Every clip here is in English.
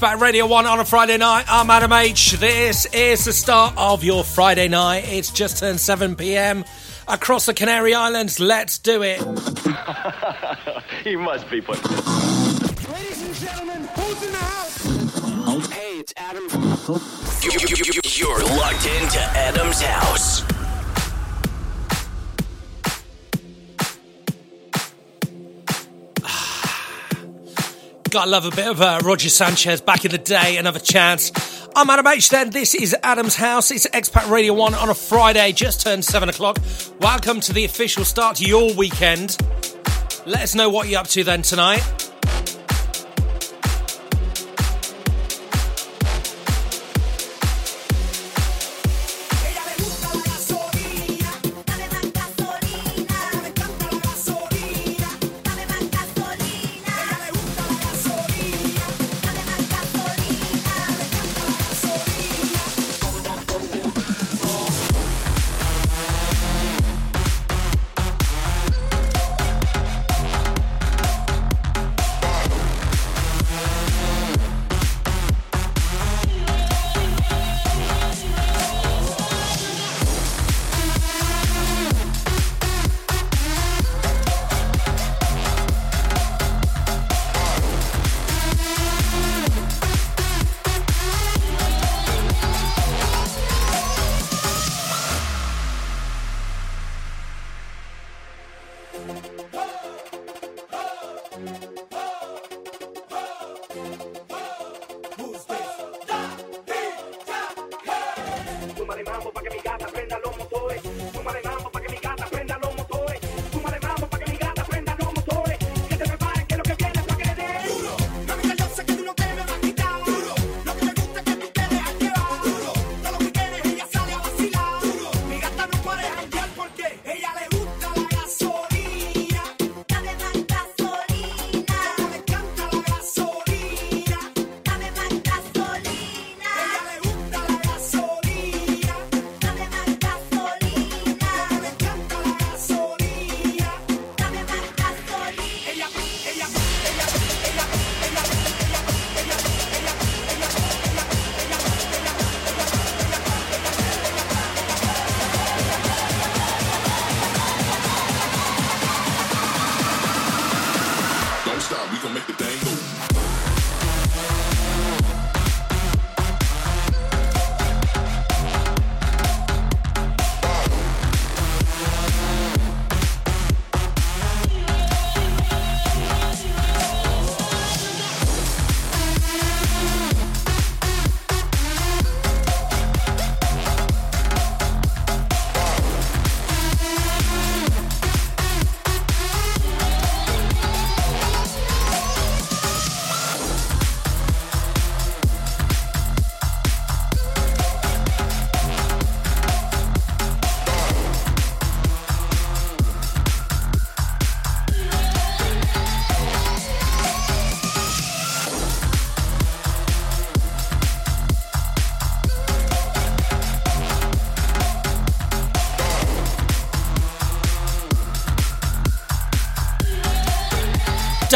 back Radio 1 on a Friday night. I'm Adam H. This is the start of your Friday night. It's just turned 7 pm across the Canary Islands. Let's do it. he must be put. Ladies and gentlemen, who's in the house? Hey, it's Adam. You're locked into Adam's house. Gotta love a bit of uh, Roger Sanchez back in the day, another chance. I'm Adam H. Then this is Adam's House. It's Expat Radio 1 on a Friday, just turned 7 o'clock. Welcome to the official start to your weekend. Let us know what you're up to then tonight.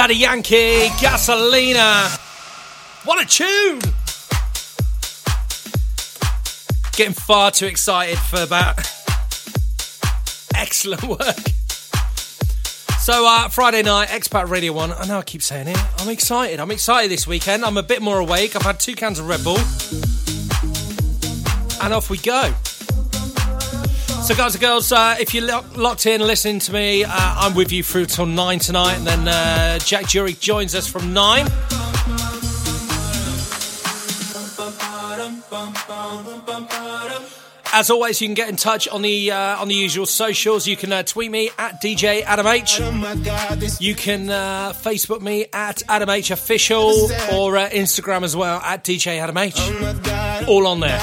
Daddy Yankee, Gasolina. What a tune! Getting far too excited for that. Excellent work. So, uh, Friday night, Expat Radio 1. I know I keep saying it. I'm excited. I'm excited this weekend. I'm a bit more awake. I've had two cans of Red Bull. And off we go. So, guys and girls, uh, if you're lo- locked in listening to me, uh, I'm with you through till 9 tonight. And then uh, Jack Jury joins us from 9. As always, you can get in touch on the uh, on the usual socials. You can uh, tweet me at DJ Adam H. You can uh, Facebook me at Adam H Official or uh, Instagram as well at DJ Adam H. All on there.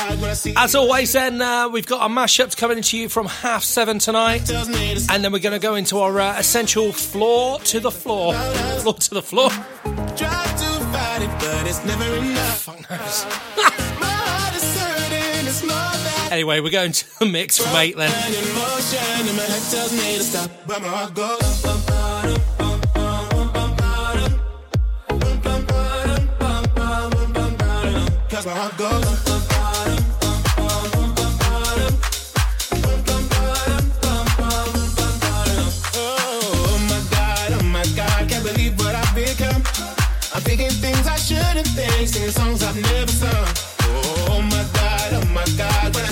As always, then uh, we've got our mashups coming to you from half seven tonight, and then we're going to go into our uh, essential floor to the floor, floor to the floor. Fuck knows. Anyway, we're going to the mix from eight then. Singing songs I've never sung. Oh my god, oh my god, when I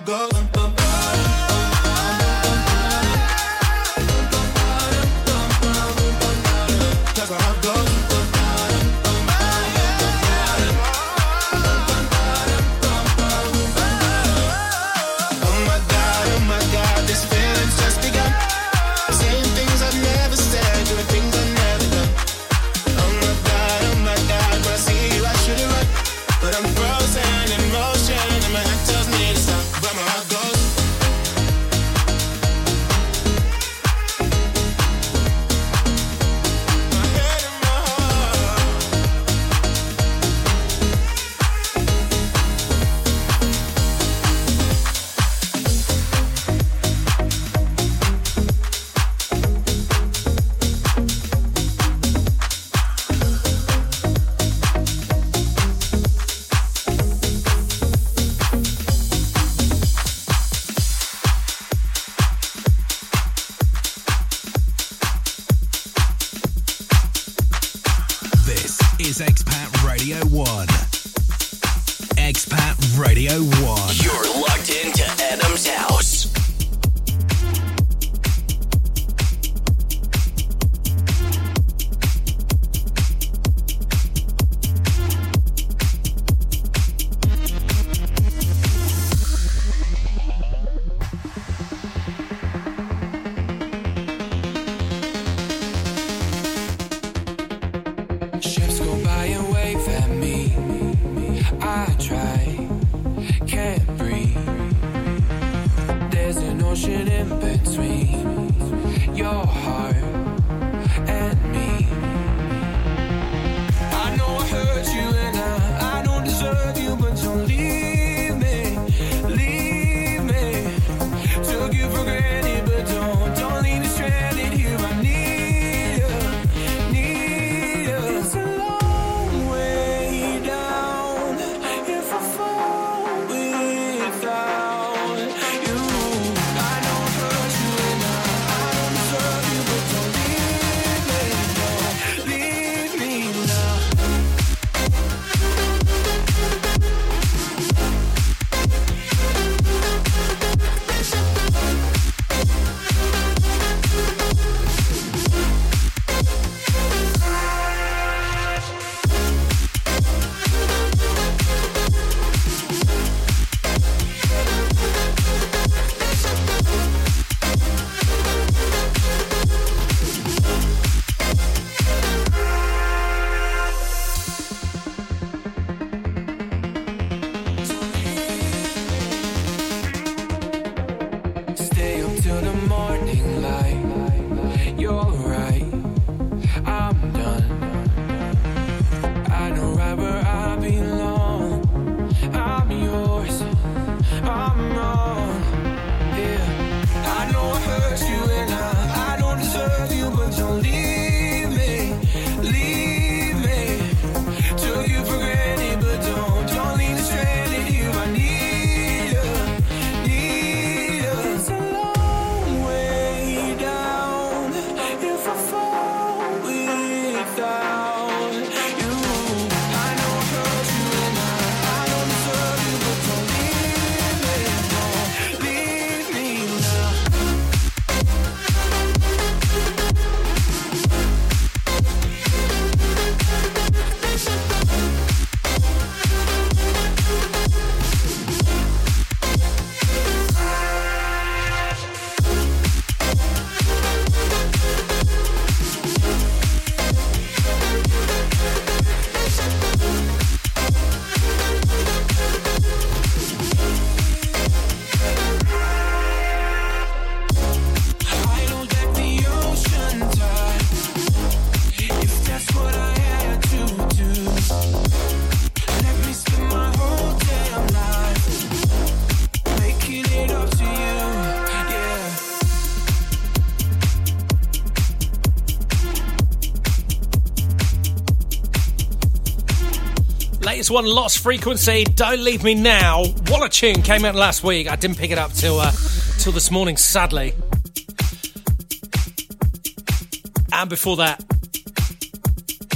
Can't. Cause I try, can't breathe. There's an ocean in between your heart latest one, Lost Frequency. Don't leave me now. What a tune came out last week. I didn't pick it up till uh, till this morning, sadly. And before that,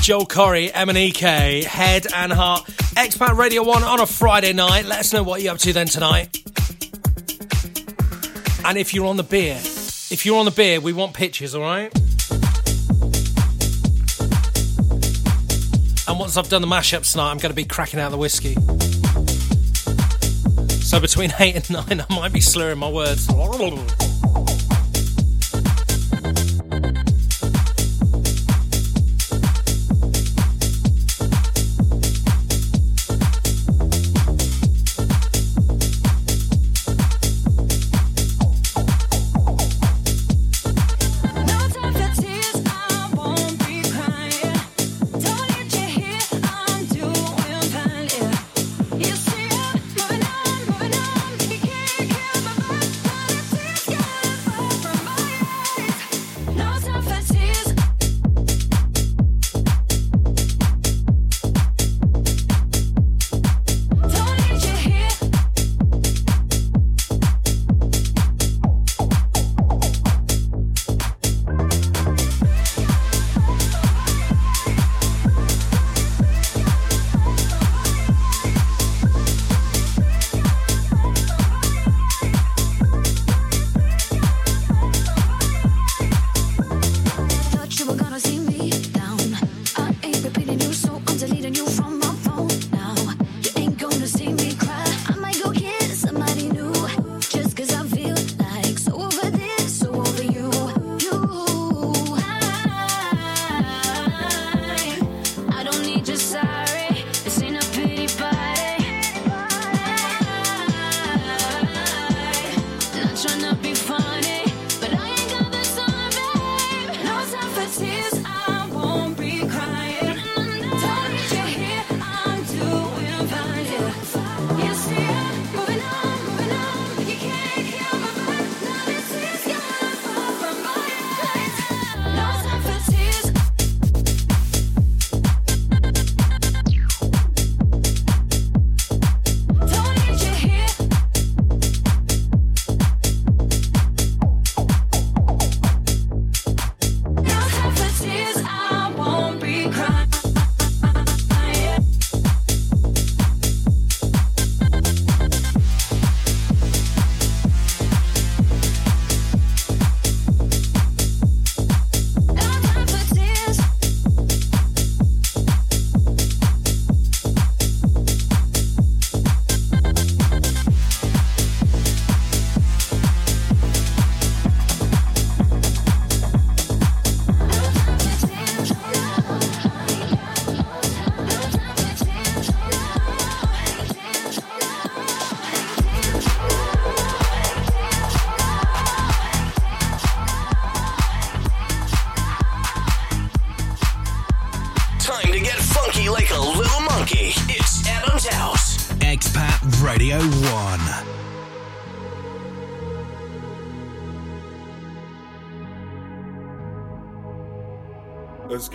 Joel Corry, MNEK, Head and Heart. Expat Radio 1 on a Friday night. Let us know what you're up to then tonight. And if you're on the beer, if you're on the beer, we want pictures, alright? And once I've done the mashups tonight, I'm going to be cracking out the whiskey. So between 8 and 9, I might be slurring my words.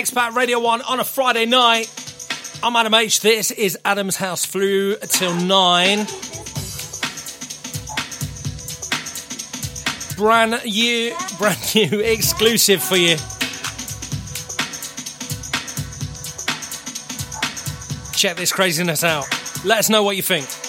Expat Radio 1 on a Friday night. I'm Adam H. This is Adam's House Flu till 9. Brand new, brand new exclusive for you. Check this craziness out. Let us know what you think.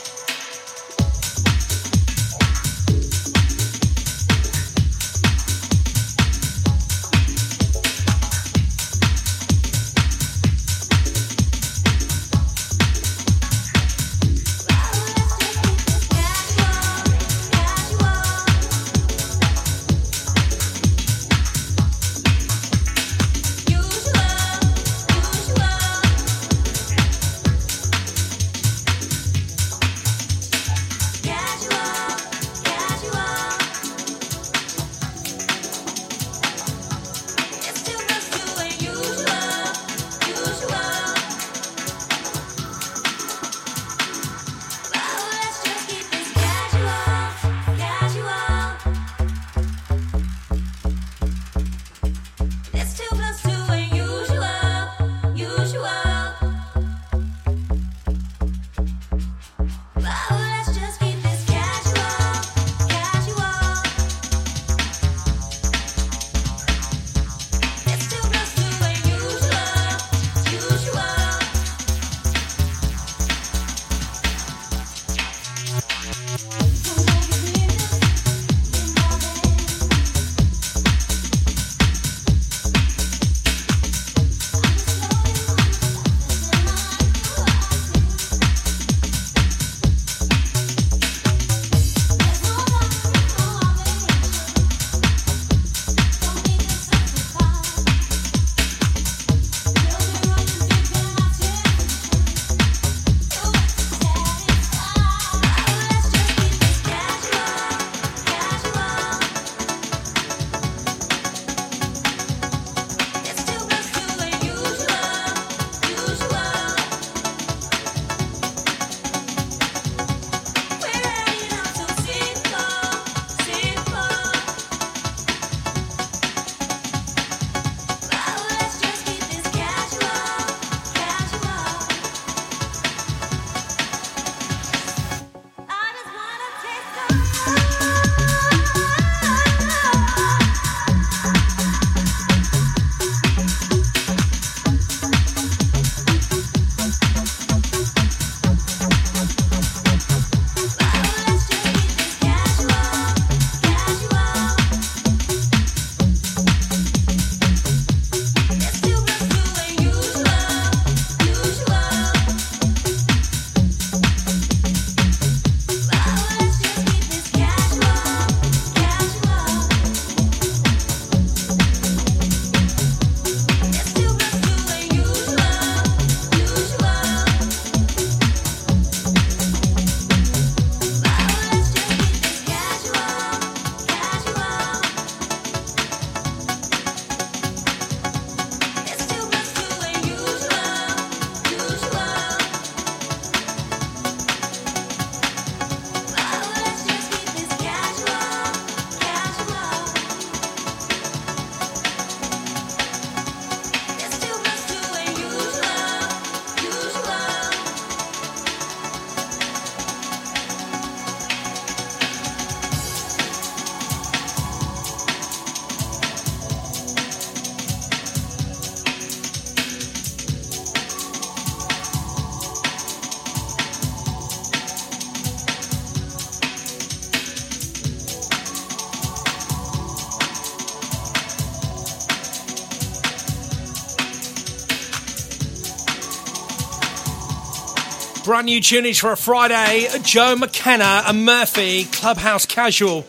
Brand new tunage for a Friday. Joe McKenna and Murphy, Clubhouse Casual.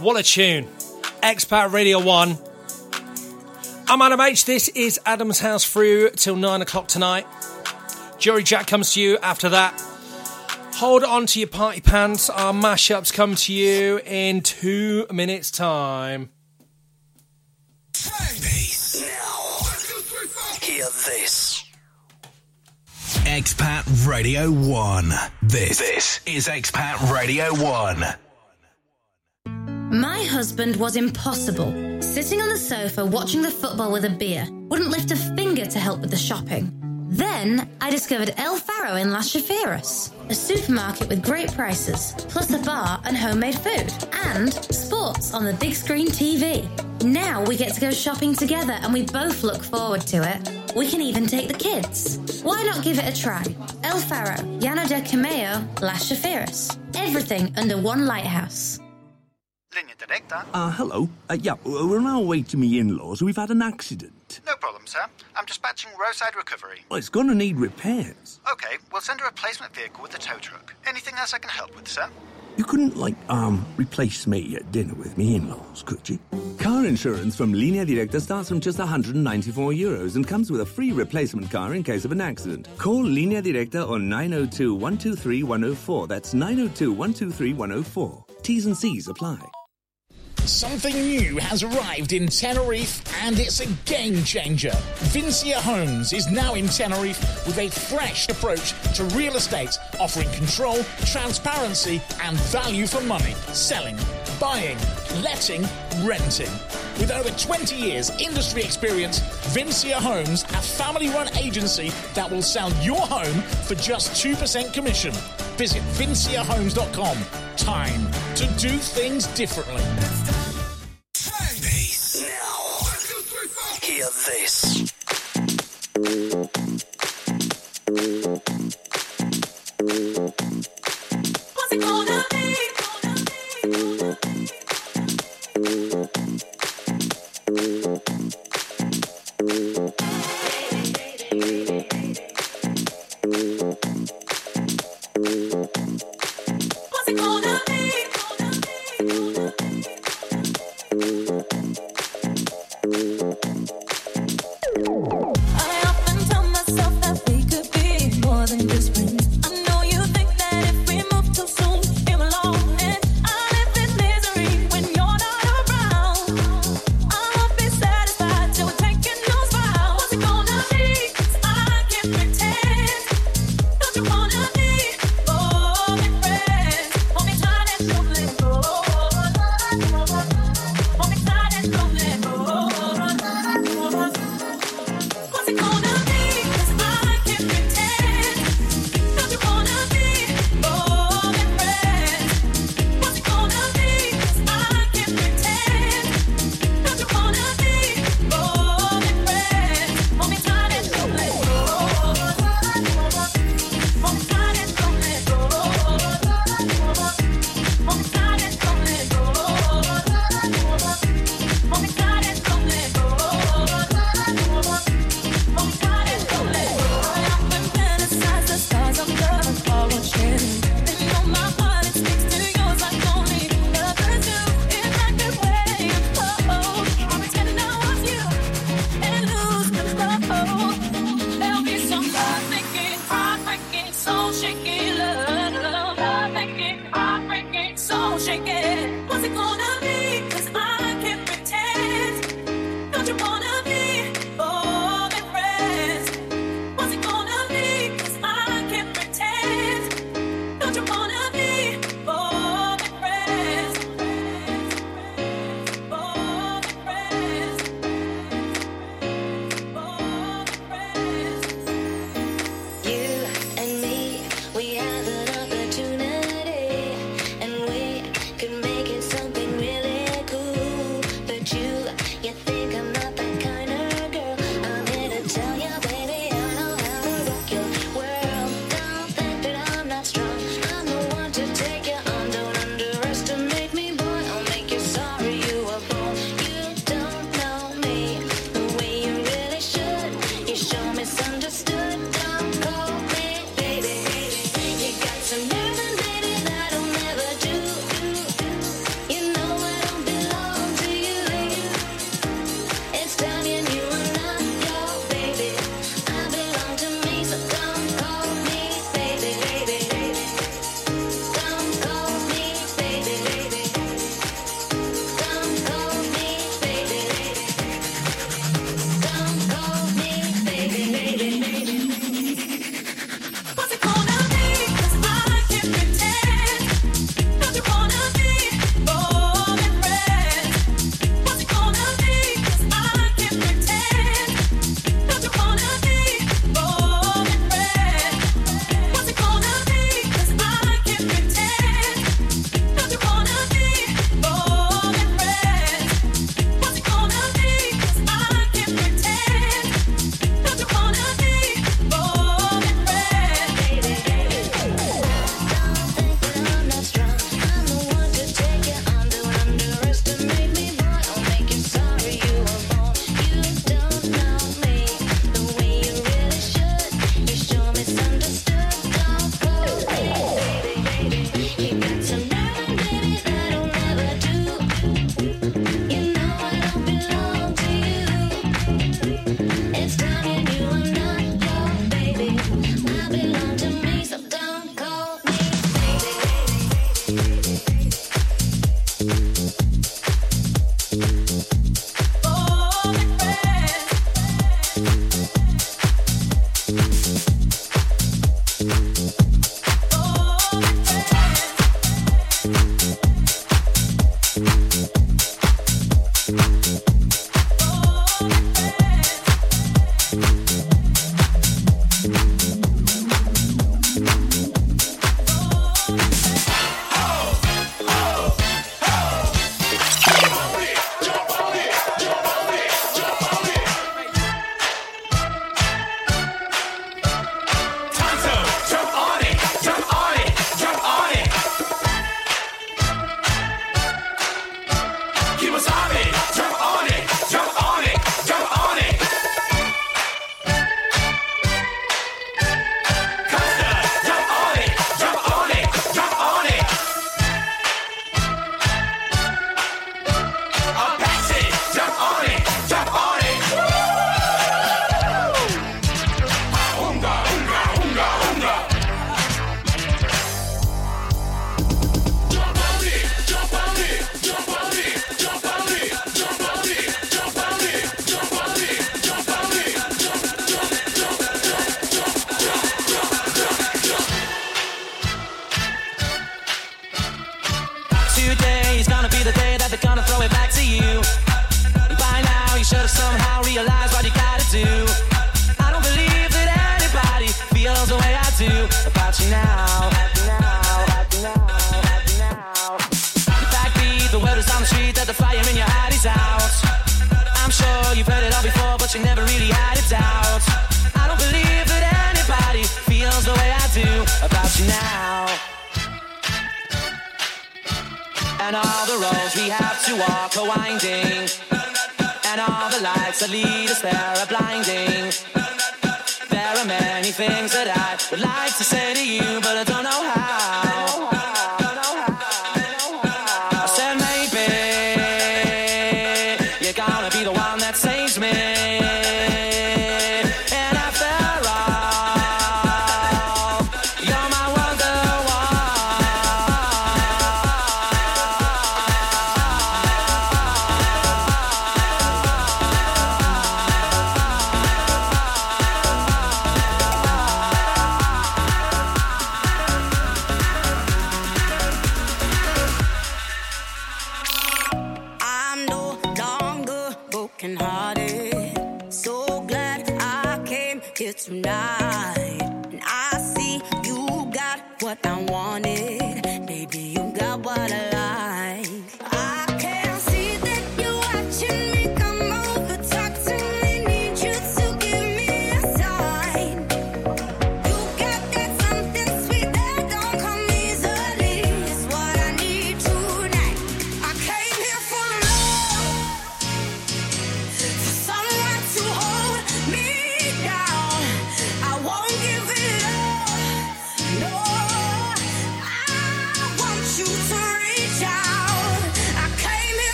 What a tune. Expat Radio 1. I'm Adam H. This is Adam's House through till 9 o'clock tonight. Jury Jack comes to you after that. Hold on to your party pants. Our mashups come to you in two minutes' time. Expat Radio 1. This, this is Expat Radio 1. My husband was impossible. Sitting on the sofa watching the football with a beer, wouldn't lift a finger to help with the shopping. Then I discovered El Faro in Las Chafiras, a supermarket with great prices, plus a bar and homemade food, and sports on the big screen TV. Now we get to go shopping together and we both look forward to it. We can even take the kids. Why not give it a try? El Faro, Llano del Camello, Las Chafiras. Everything under one lighthouse. Linea directa. Uh, hello. Uh, yeah, we're on our way to me in-laws. We've had an accident. No problem, sir. I'm dispatching roadside recovery. Well, it's going to need repairs. Okay, we'll send a replacement vehicle with the tow truck. Anything else I can help with, sir? You couldn't, like, um, replace me at dinner with me in-laws, could you? Car insurance from Linea Directa starts from just 194 euros and comes with a free replacement car in case of an accident. Call Linea Directa on 902 123 104. That's 902 123 104. T's and C's apply. Something new has arrived in Tenerife and it's a game changer. Vincia Homes is now in Tenerife with a fresh approach to real estate, offering control, transparency, and value for money. Selling, buying, letting, renting. With over 20 years industry experience, Vincia Homes, a family run agency that will sell your home for just 2% commission. Visit vinciahomes.com. Time to do things differently. Hear this.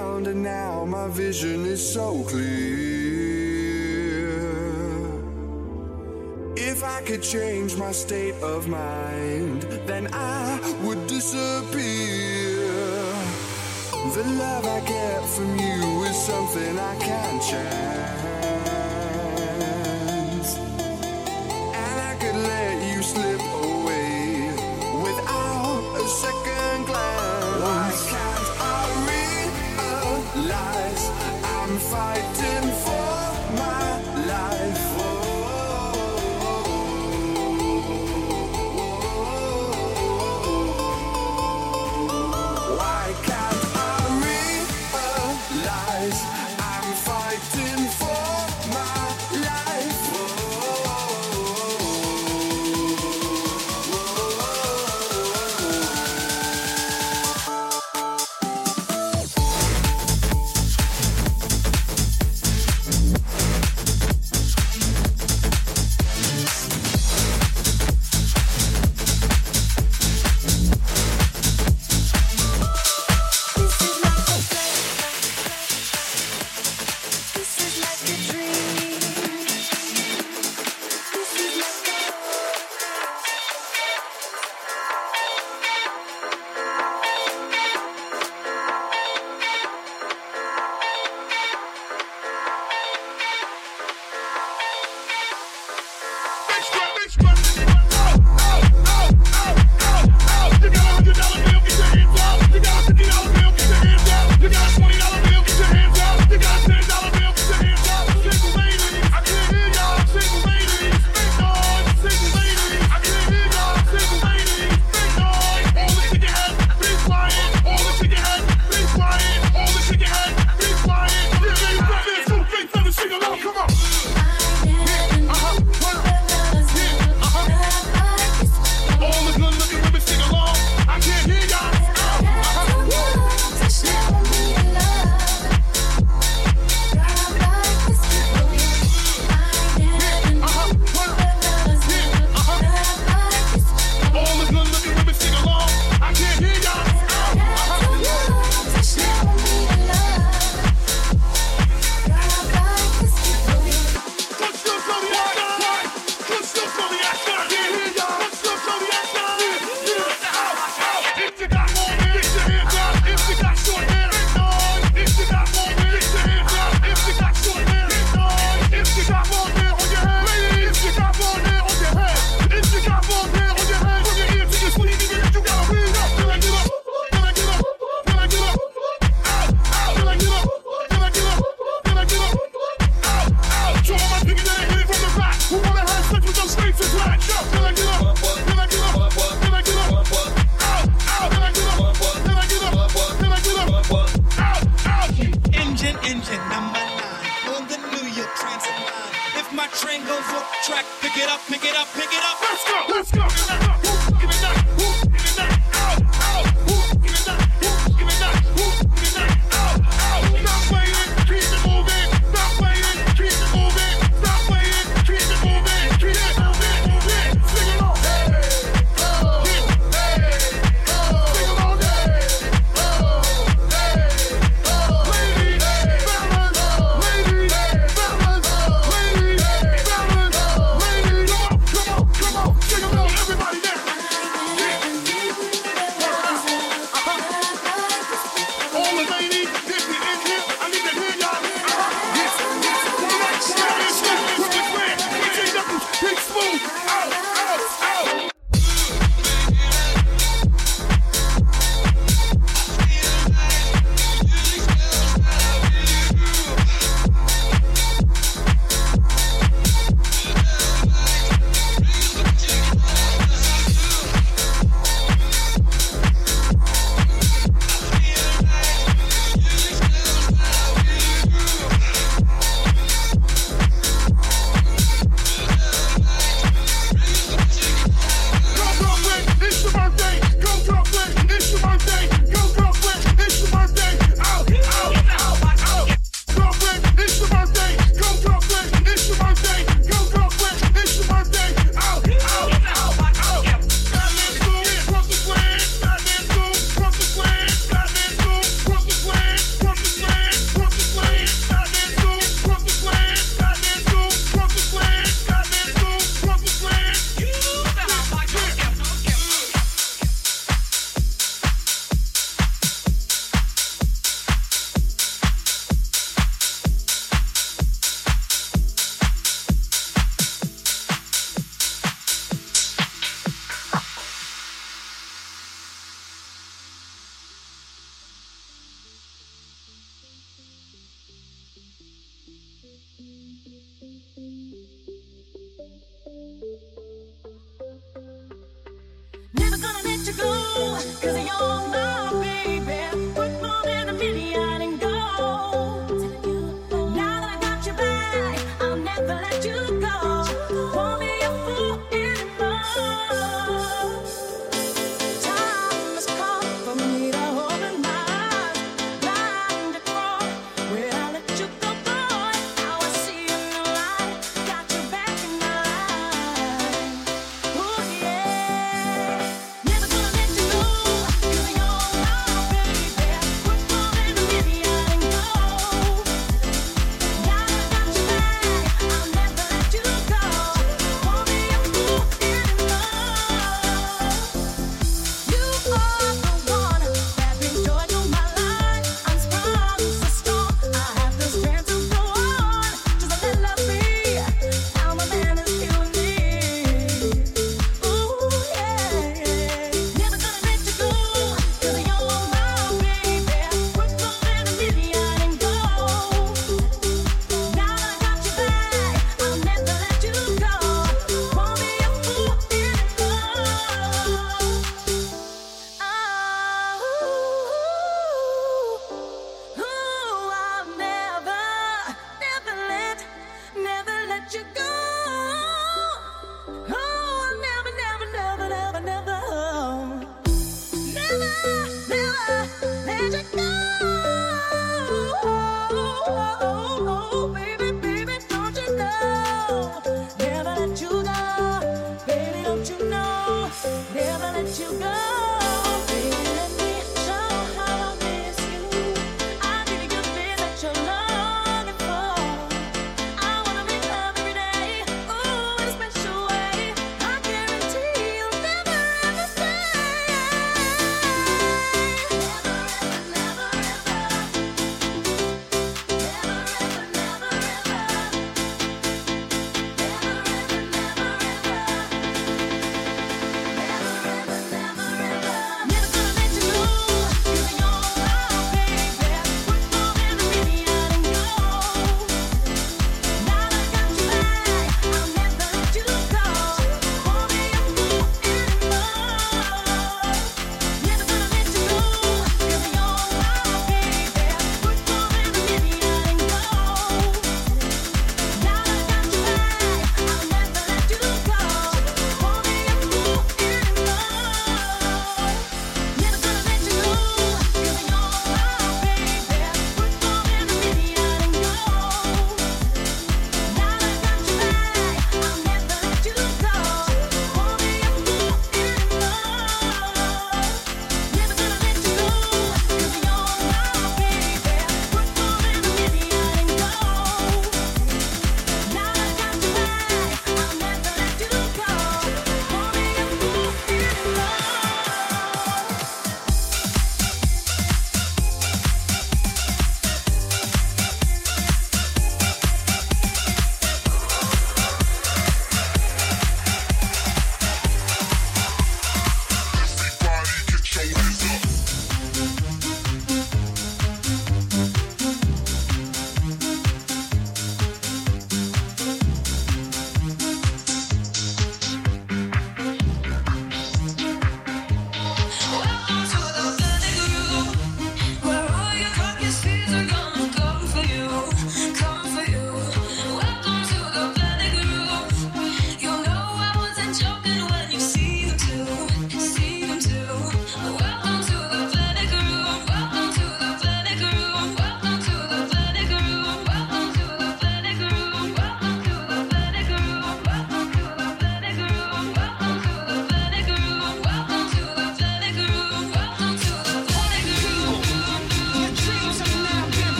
around, and now my vision is so clear. If I could change my state of mind, then I would disappear. The love I get from you is something I can't change.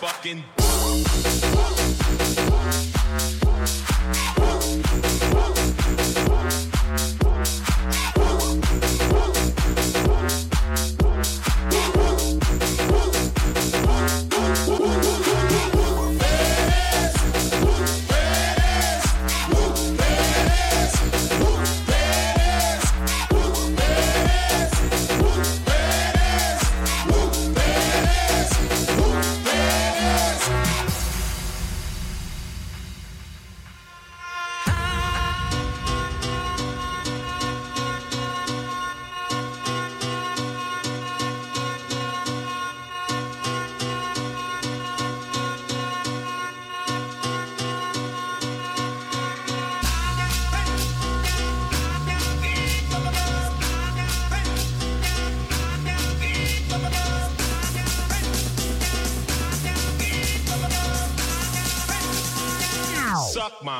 Motherfucking.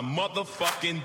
Motherfucking.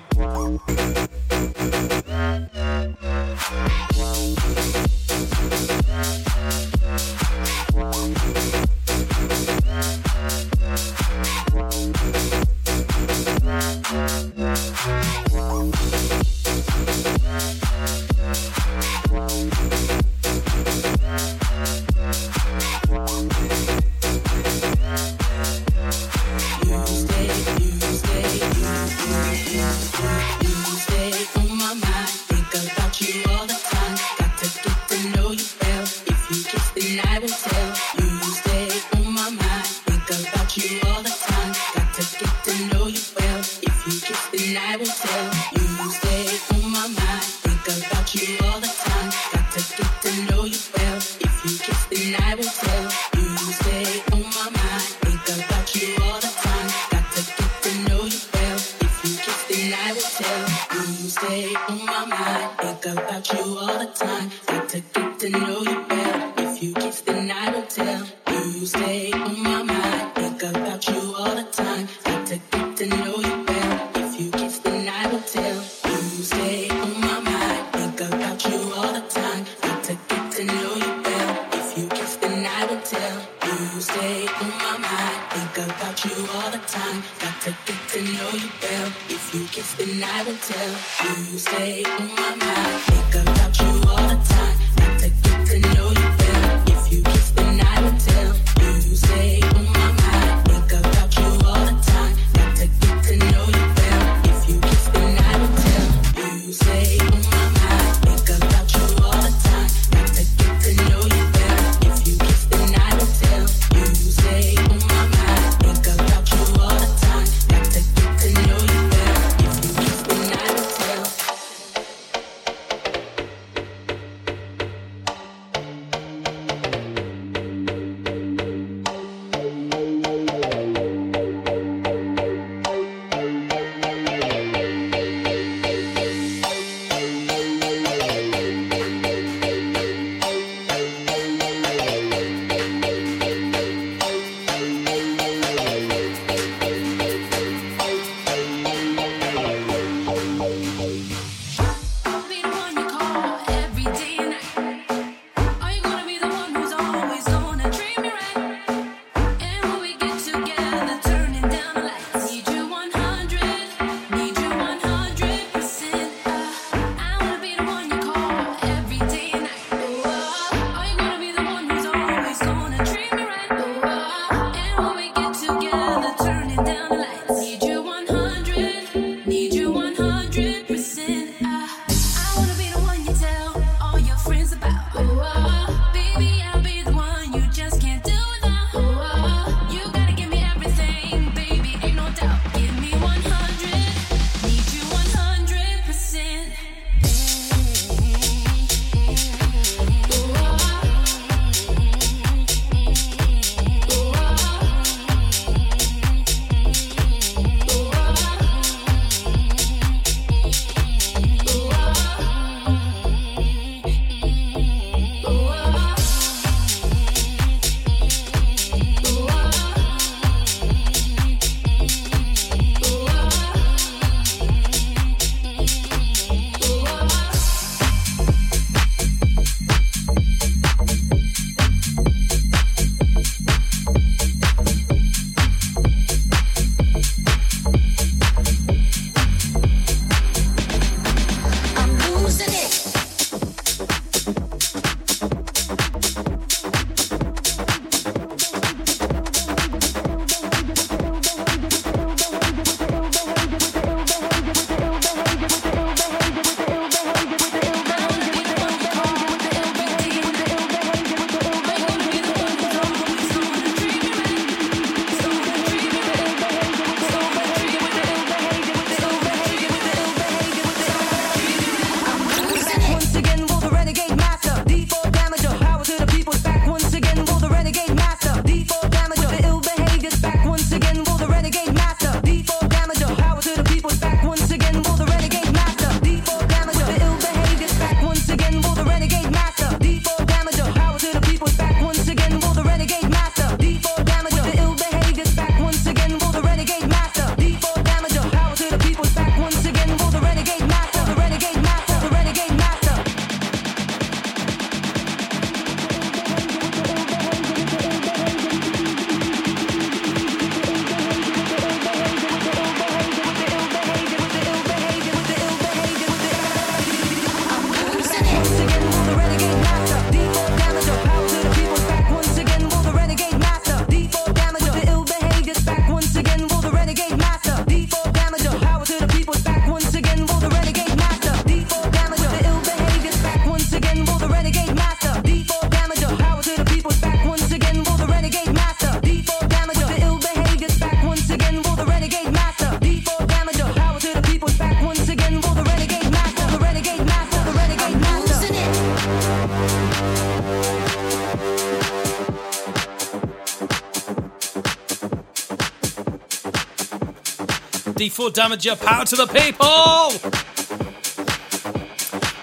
D4 Damager. Power to the people!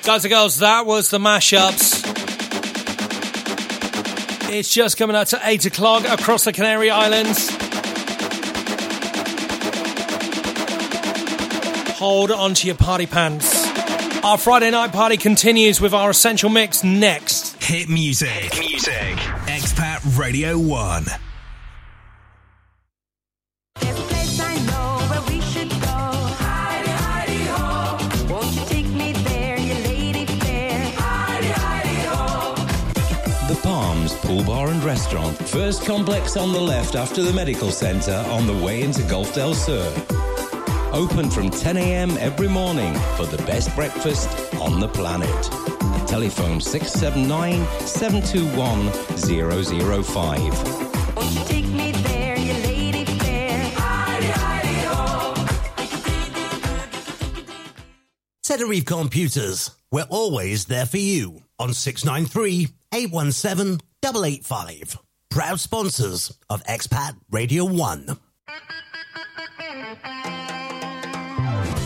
Guys and girls, that was the mashups. It's just coming out to 8 o'clock across the Canary Islands. Hold on to your party pants. Our Friday night party continues with our essential mix next. Hit music. Hit music. Expat Radio 1. Restaurant. First complex on the left after the medical centre on the way into Golf del Sur. Open from 10 a.m. every morning for the best breakfast on the planet. Telephone 679 721 005. Won't you take me there, you lady fair? Heidi, Heidi, ho. Tenerife Computers. We're always there for you on 693 817 885. Proud sponsors of Expat Radio 1.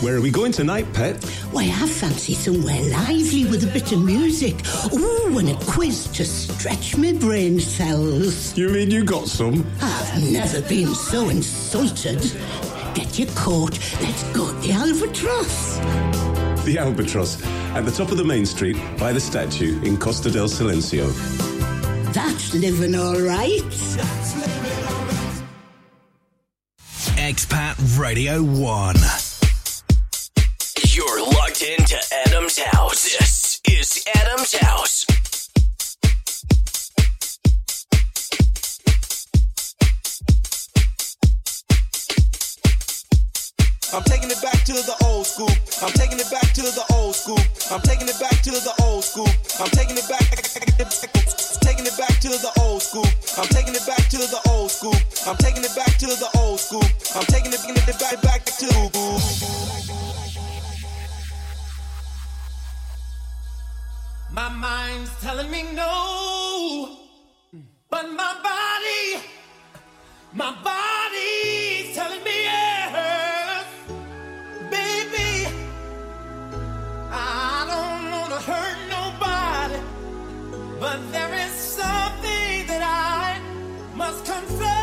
Where are we going tonight, Pet? Why, I fancy somewhere lively with a bit of music. Ooh, and a quiz to stretch my brain cells. You mean you got some? I've never been so insulted. Get your coat. Let's go to the Albatross. The Albatross, at the top of the main street by the statue in Costa del Silencio. That's living all right. Expat Radio 1. You're locked into Adam's house. This is Adam's house. I'm taking it back to the old school. I'm taking it back to the old school. I'm taking it back to the old school. I'm taking it back. School. I'm taking it back to the old school. I'm taking it back to the old school. I'm taking it, taking it back, back to. My mind's telling me no, but my body, my body's telling me yes. Baby, I don't wanna hurt nobody, but there is something that I must confess.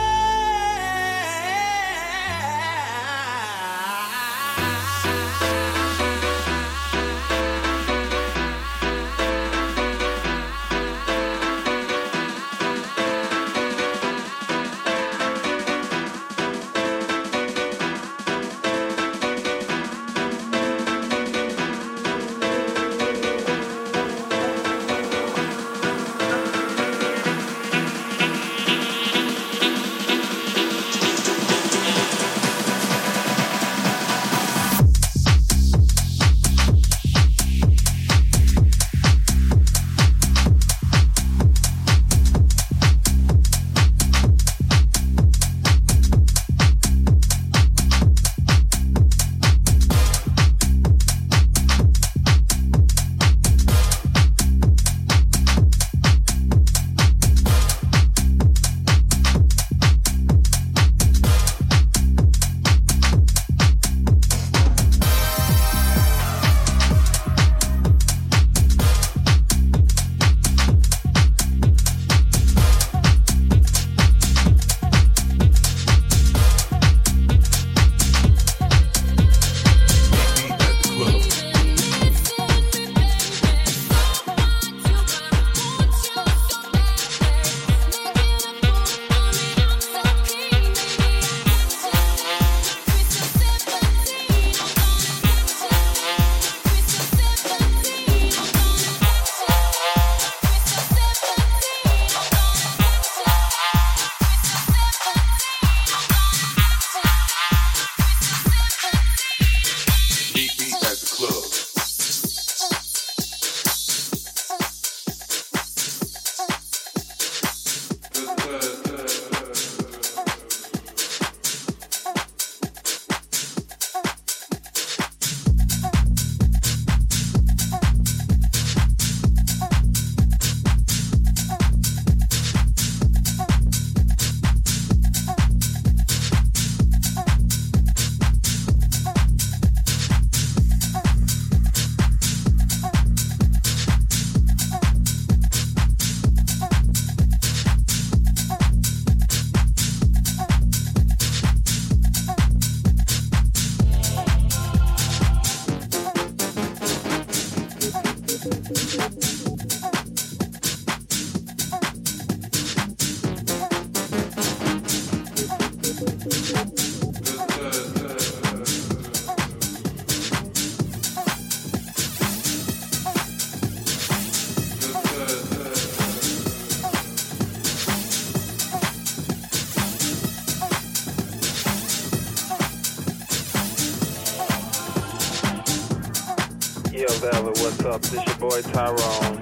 Tyrone.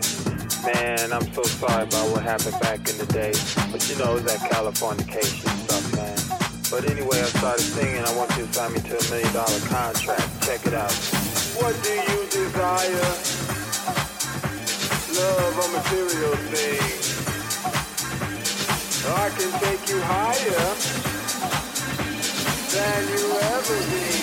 Man, I'm so sorry about what happened back in the day. But you know, it was that Californication stuff, man. But anyway, I started singing. I want you to sign me to a million dollar contract. Check it out. What do you desire? Love or material things? I can take you higher than you ever been.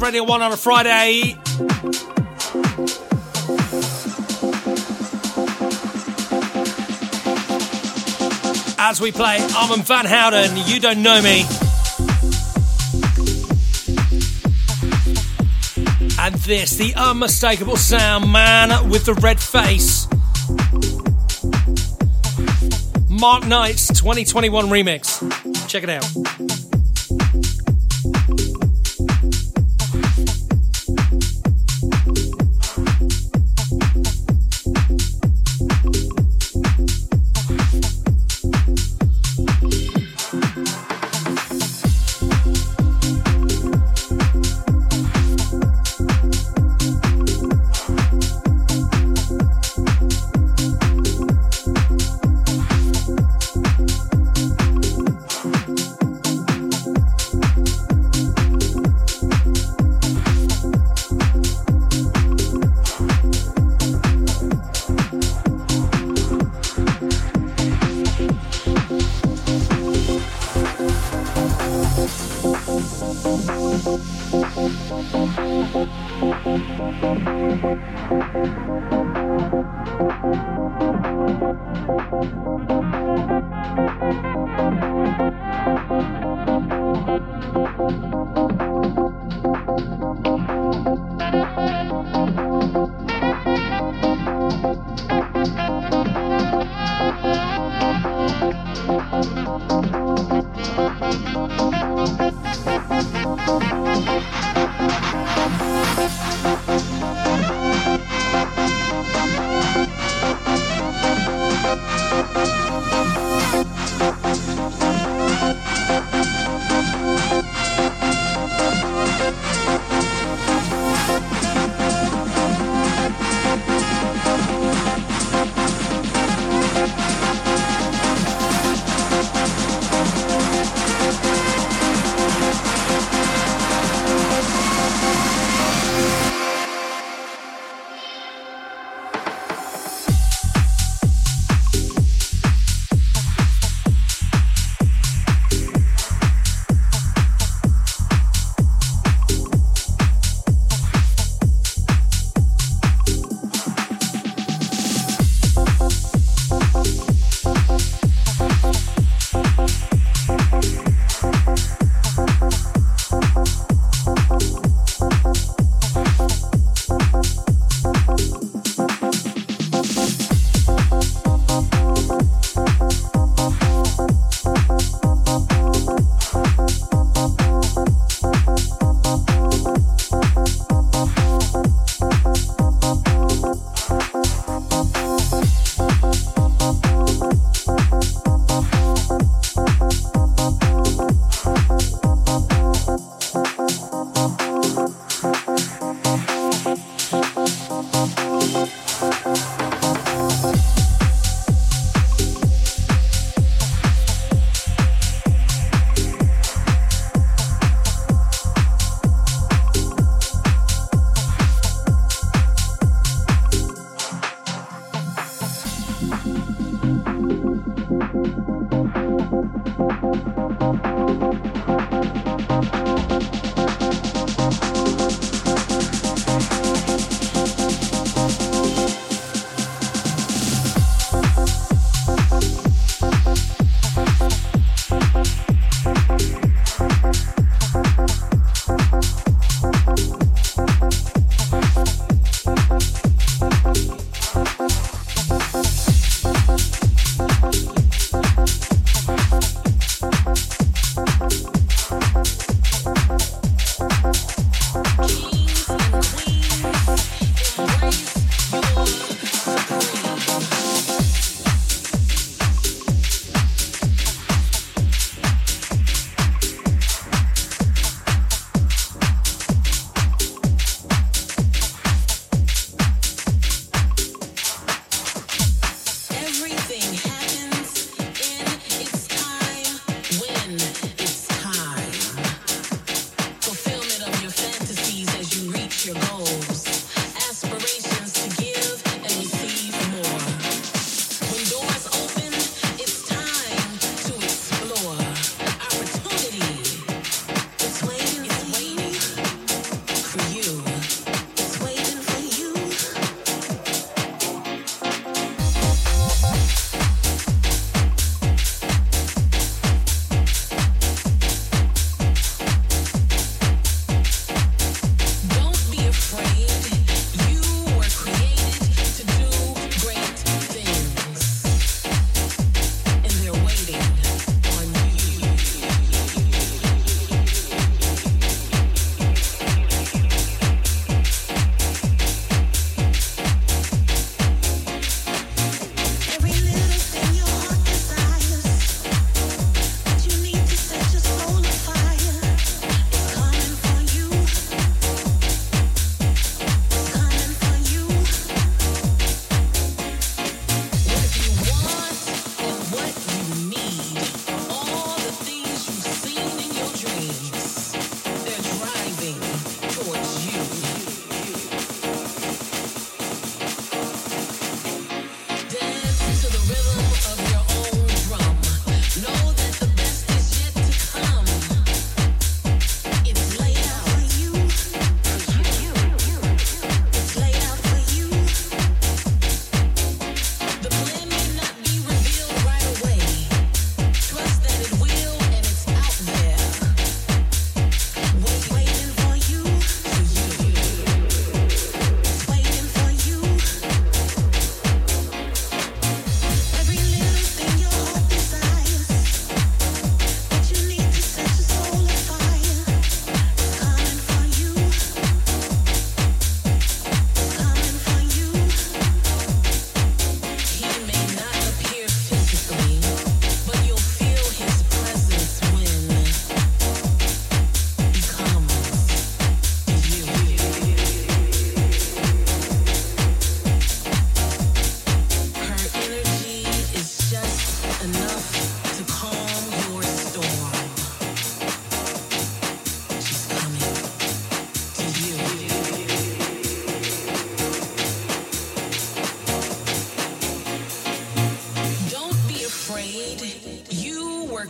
Radio 1 on a Friday. As we play Armand Van Helden, You Don't Know Me. And this, the unmistakable sound, man with the red face. Mark Knight's 2021 remix. Check it out.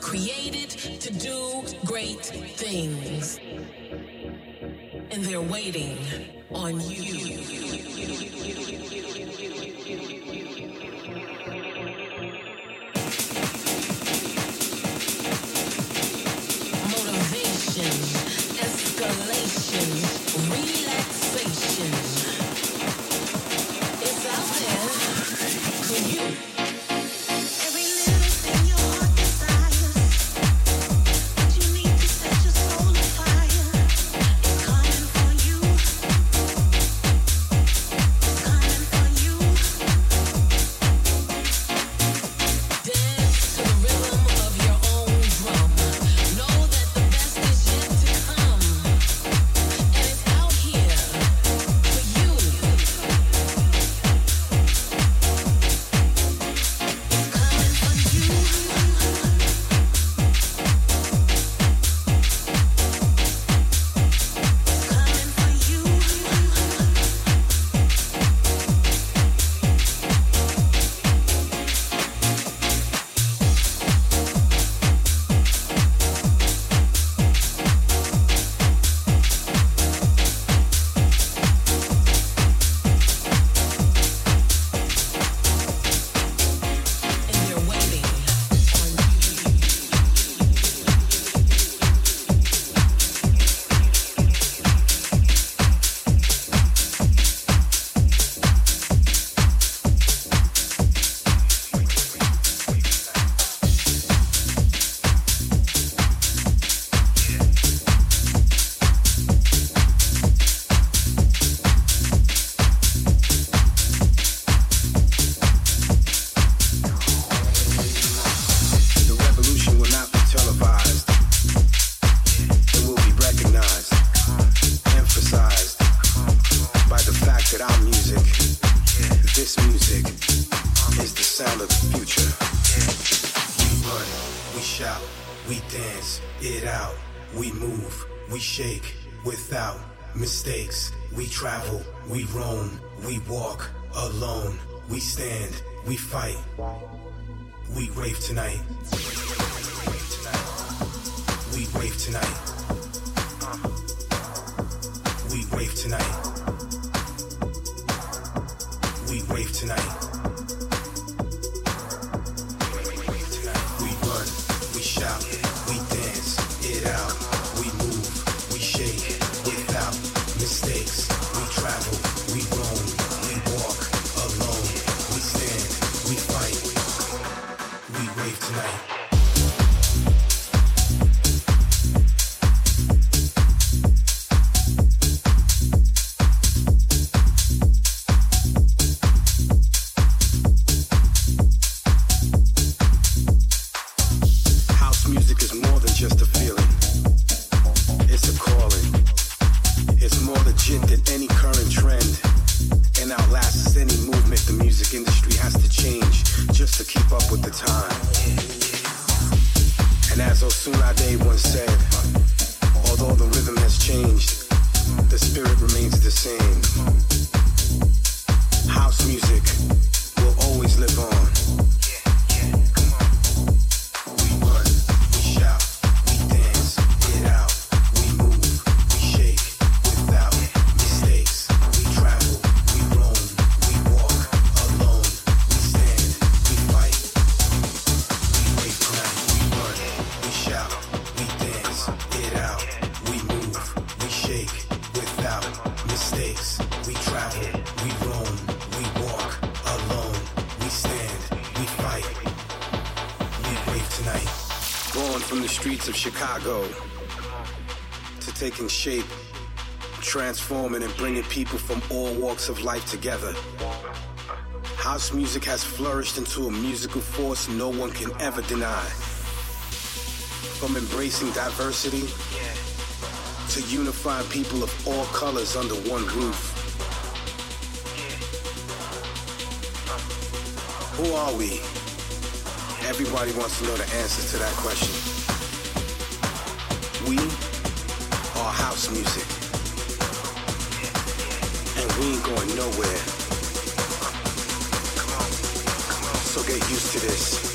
created to do great things. And they're waiting on you. mistakes. We travel, we roam, we walk alone. We stand, we fight, we rave tonight. taking shape, transforming and bringing people from all walks of life together. House music has flourished into a musical force no one can ever deny. From embracing diversity to unifying people of all colors under one roof. Who are we? Everybody wants to know the answers to that question. house music. And we ain't going nowhere. So get used to this.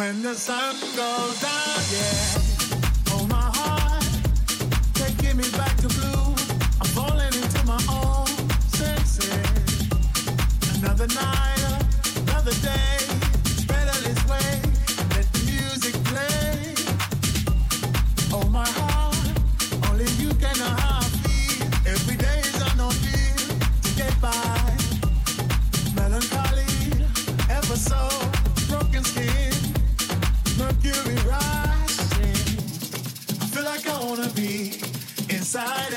When the sun goes down, yeah. Oh my heart, taking me back to blue. I'm falling into my own senses. Another night, another day.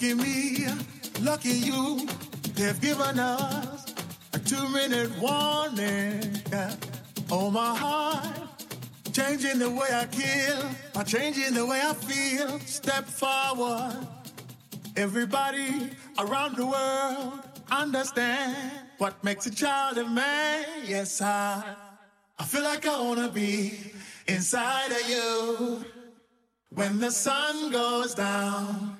Lucky me, lucky you, they've given us a two minute warning. Oh my heart, changing the way I kill, by changing the way I feel. Step forward. Everybody around the world understand what makes a child a man. Yes, I, I feel like I wanna be inside of you when the sun goes down.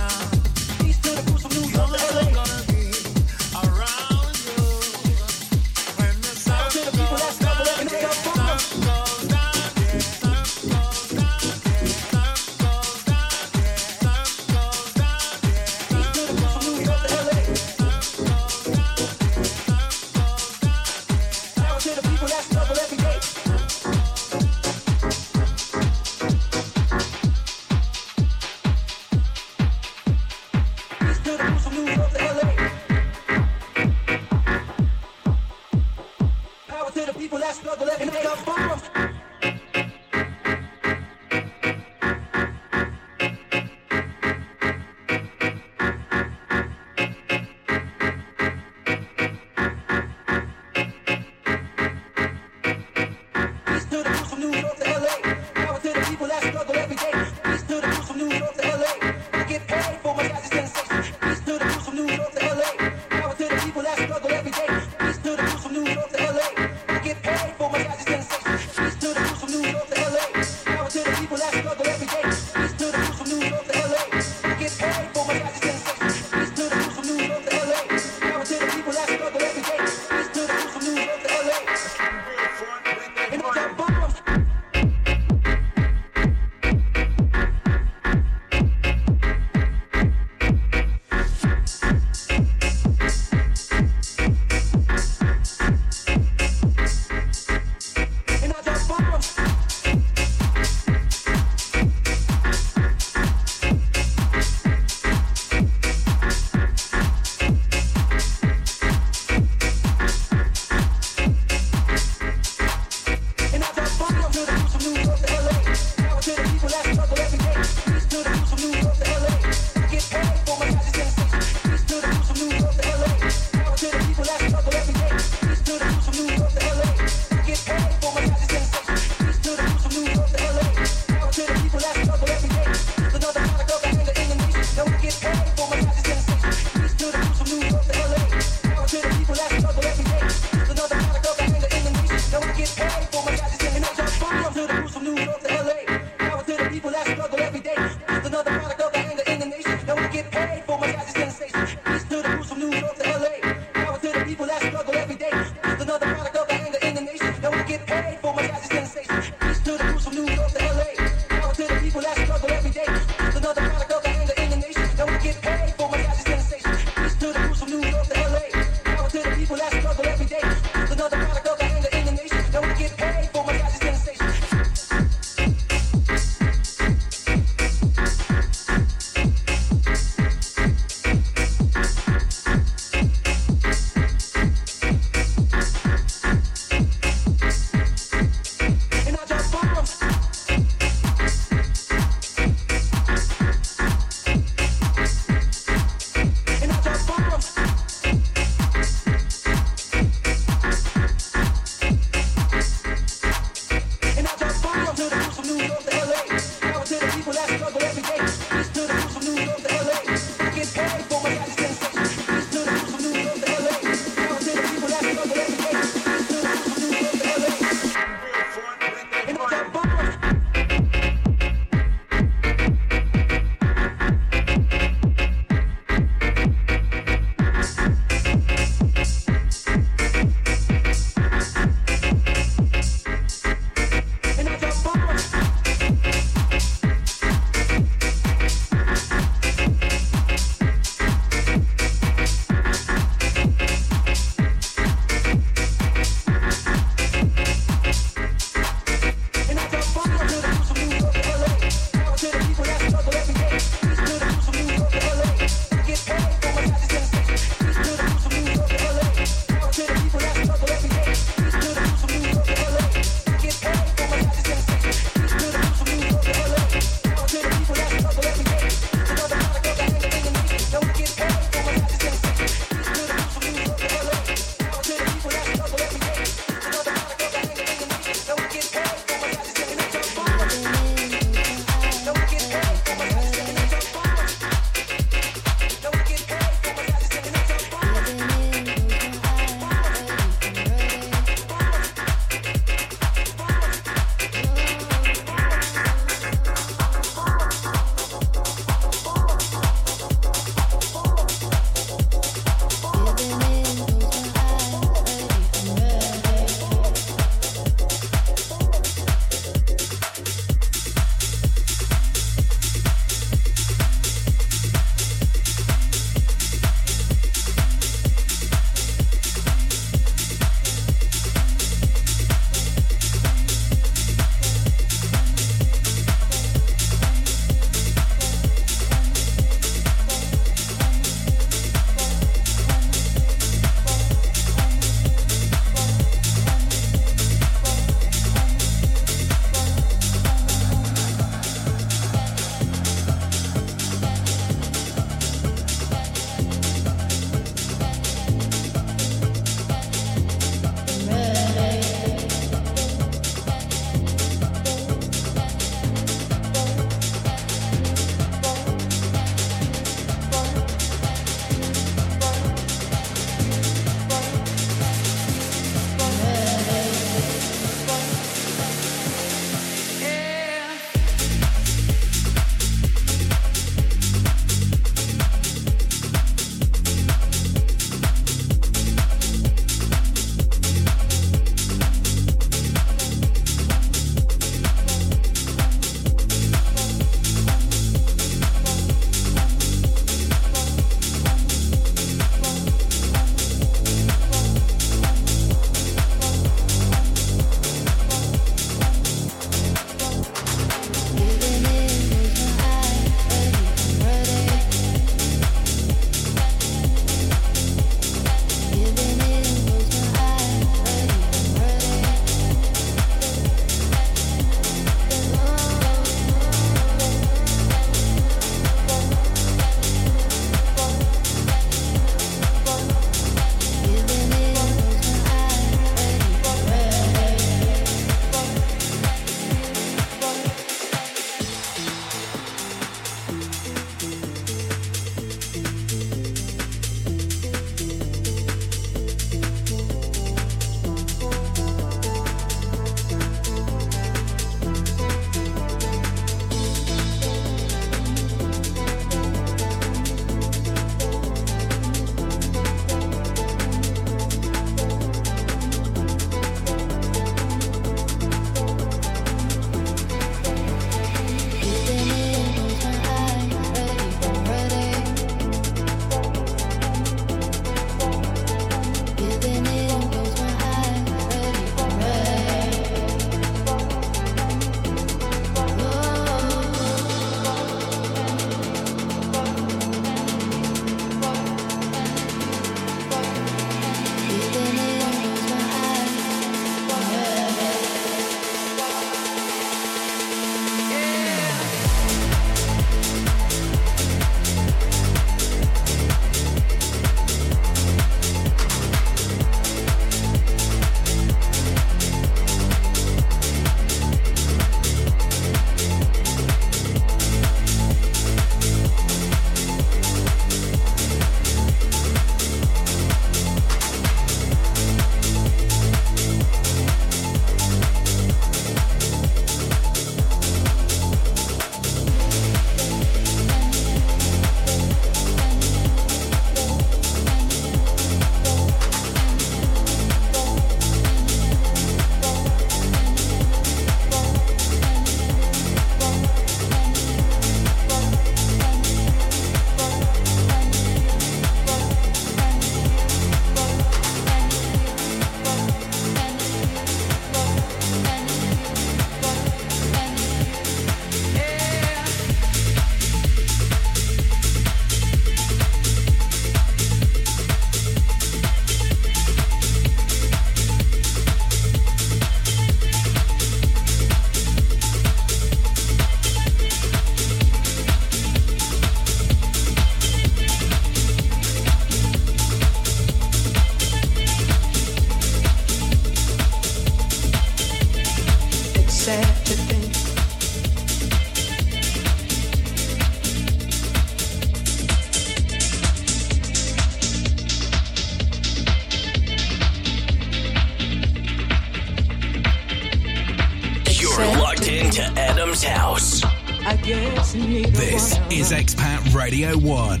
Radio 1.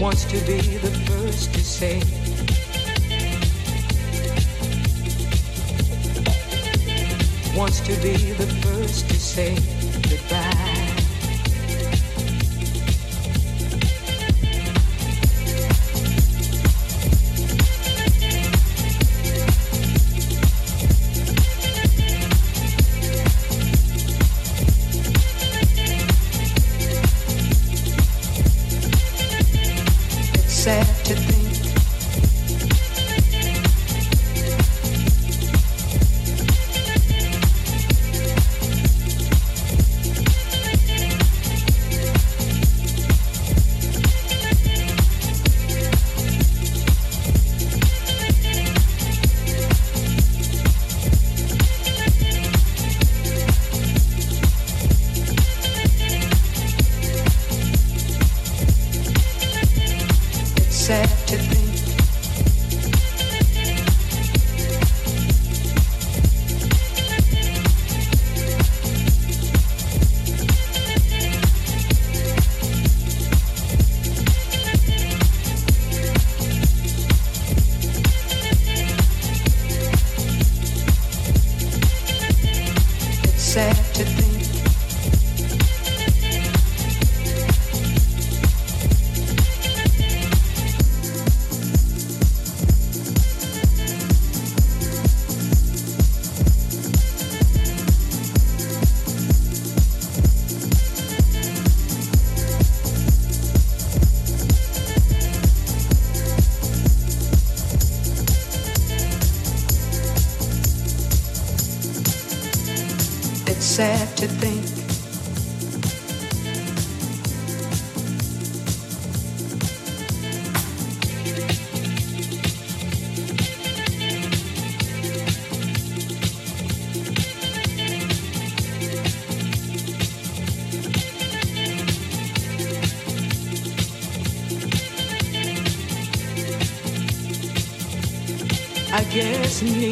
wants to be the first to say. Wants to be the first to say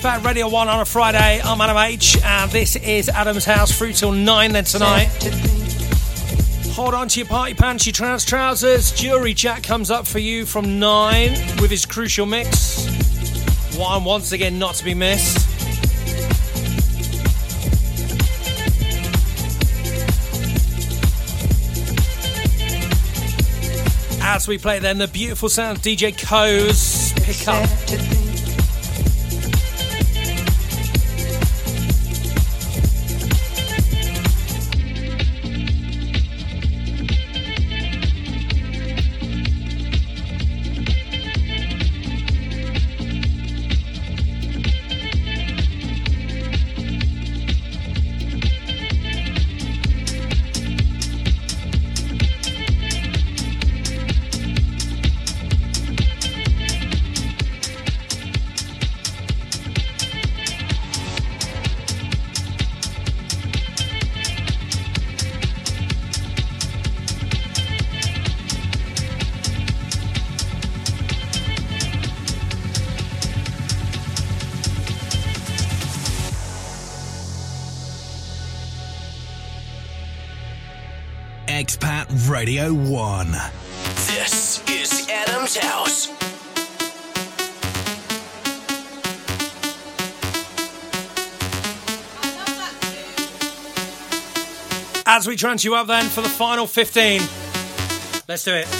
Expat Radio 1 on a Friday. I'm Adam H, and this is Adam's House through till 9 then tonight. Hold on to your party pants, your trance trousers. Jury Jack comes up for you from 9 with his crucial mix. One once again not to be missed. As we play then the beautiful sound of DJ Koze pick up. Radio 1. This is Adam's House. As we trance you up then for the final 15, let's do it.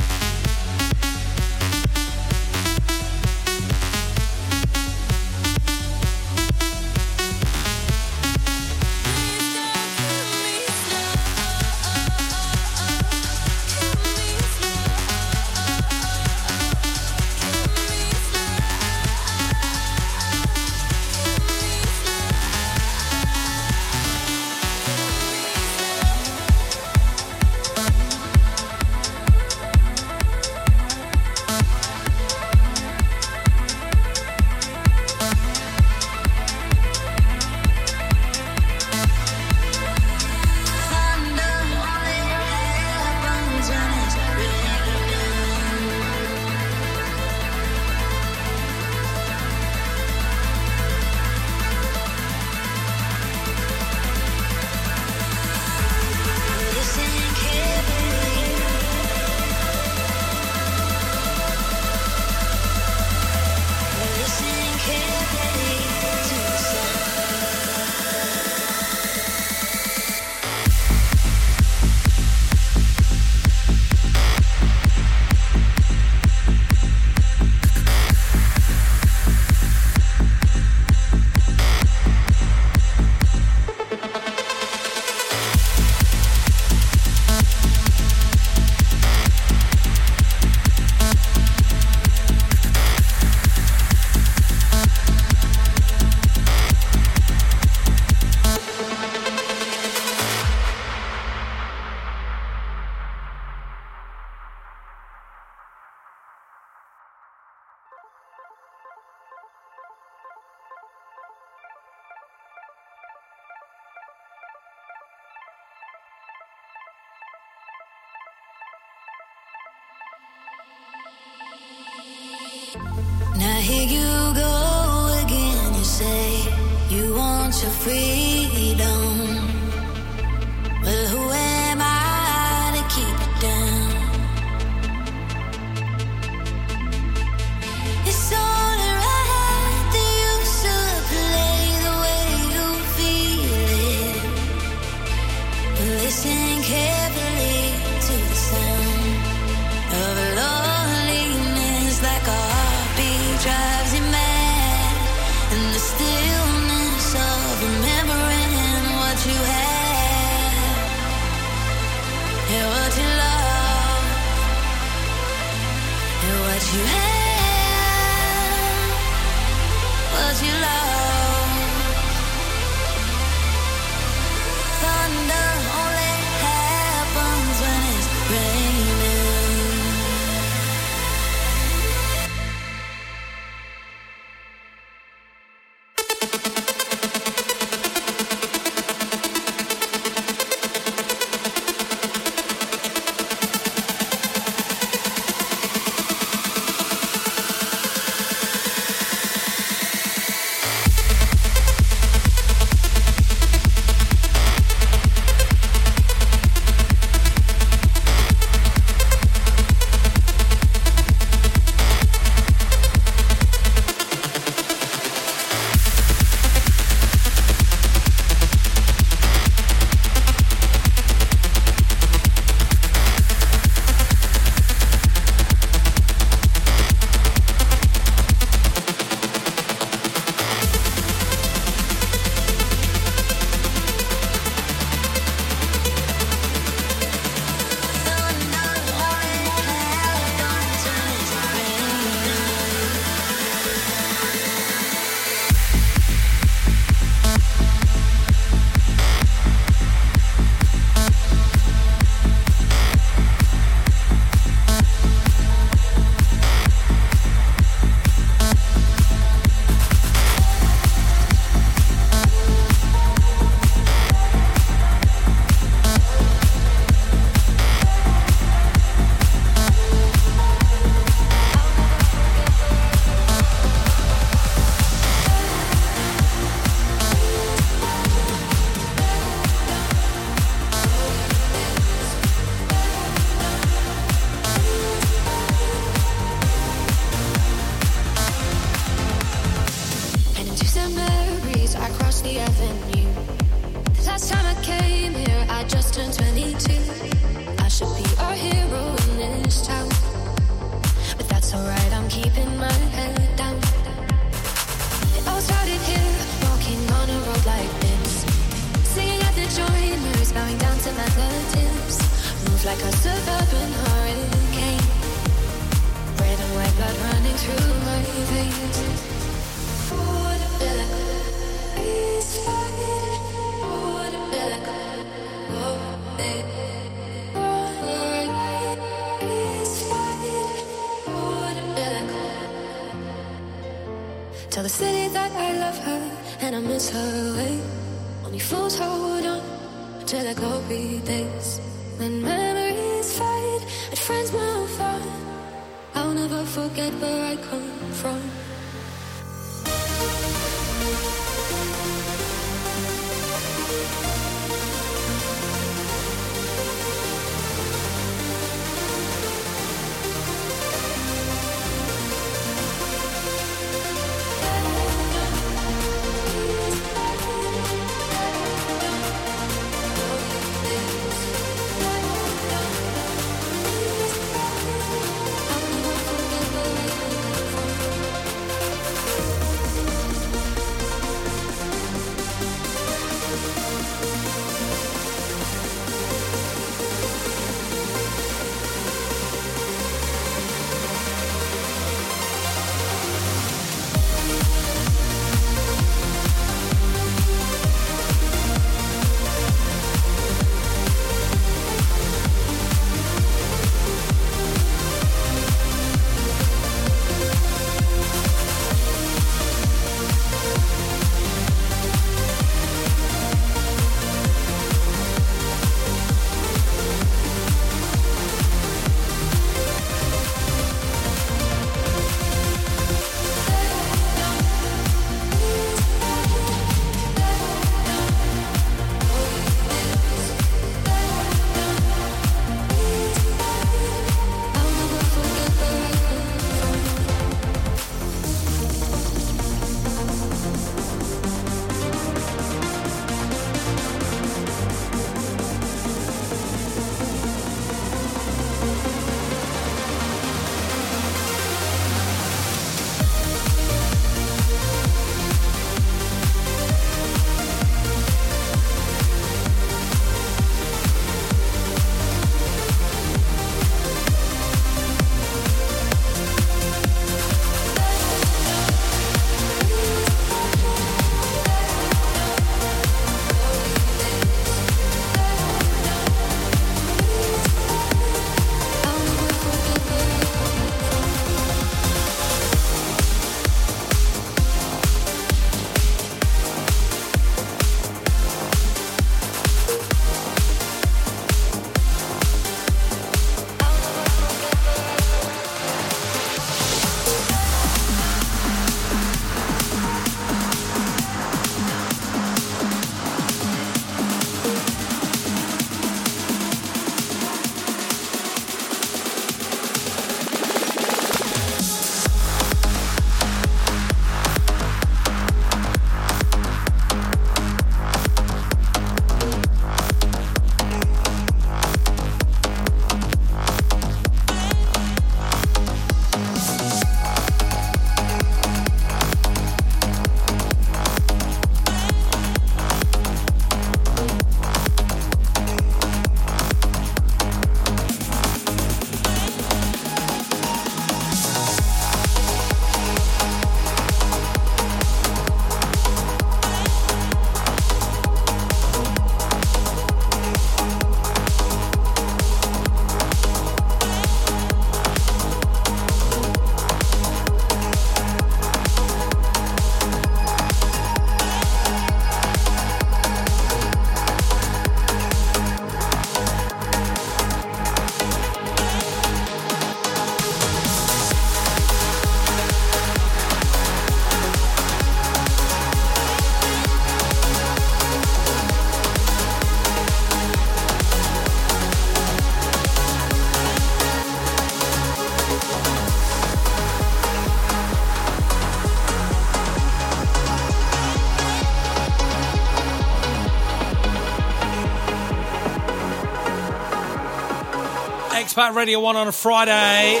Expat Radio 1 on a Friday.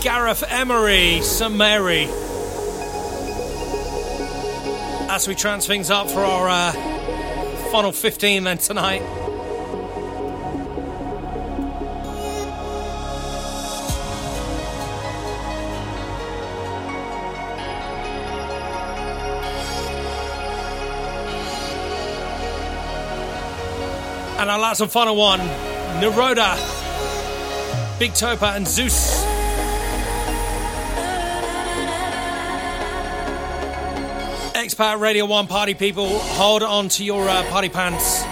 Gareth Emery, St Mary. As we trance things up for our uh, final 15 then tonight. And our last and final one, Neroda, Big Topa, and Zeus. Expat Radio 1 party people, hold on to your uh, party pants.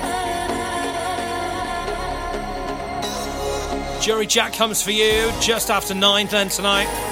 Jury Jack comes for you just after 9 then tonight.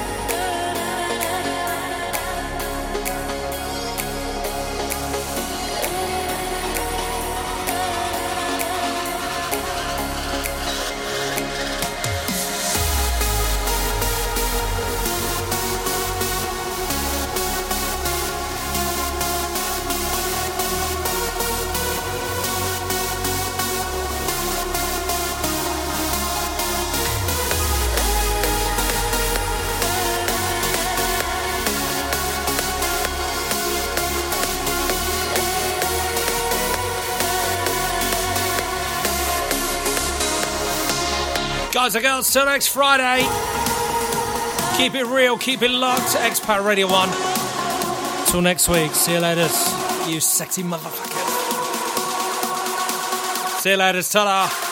And girls, till next Friday. Keep it real, keep it locked. Expat Radio 1. Till next week. See you later, you sexy motherfuckers. See you later, ta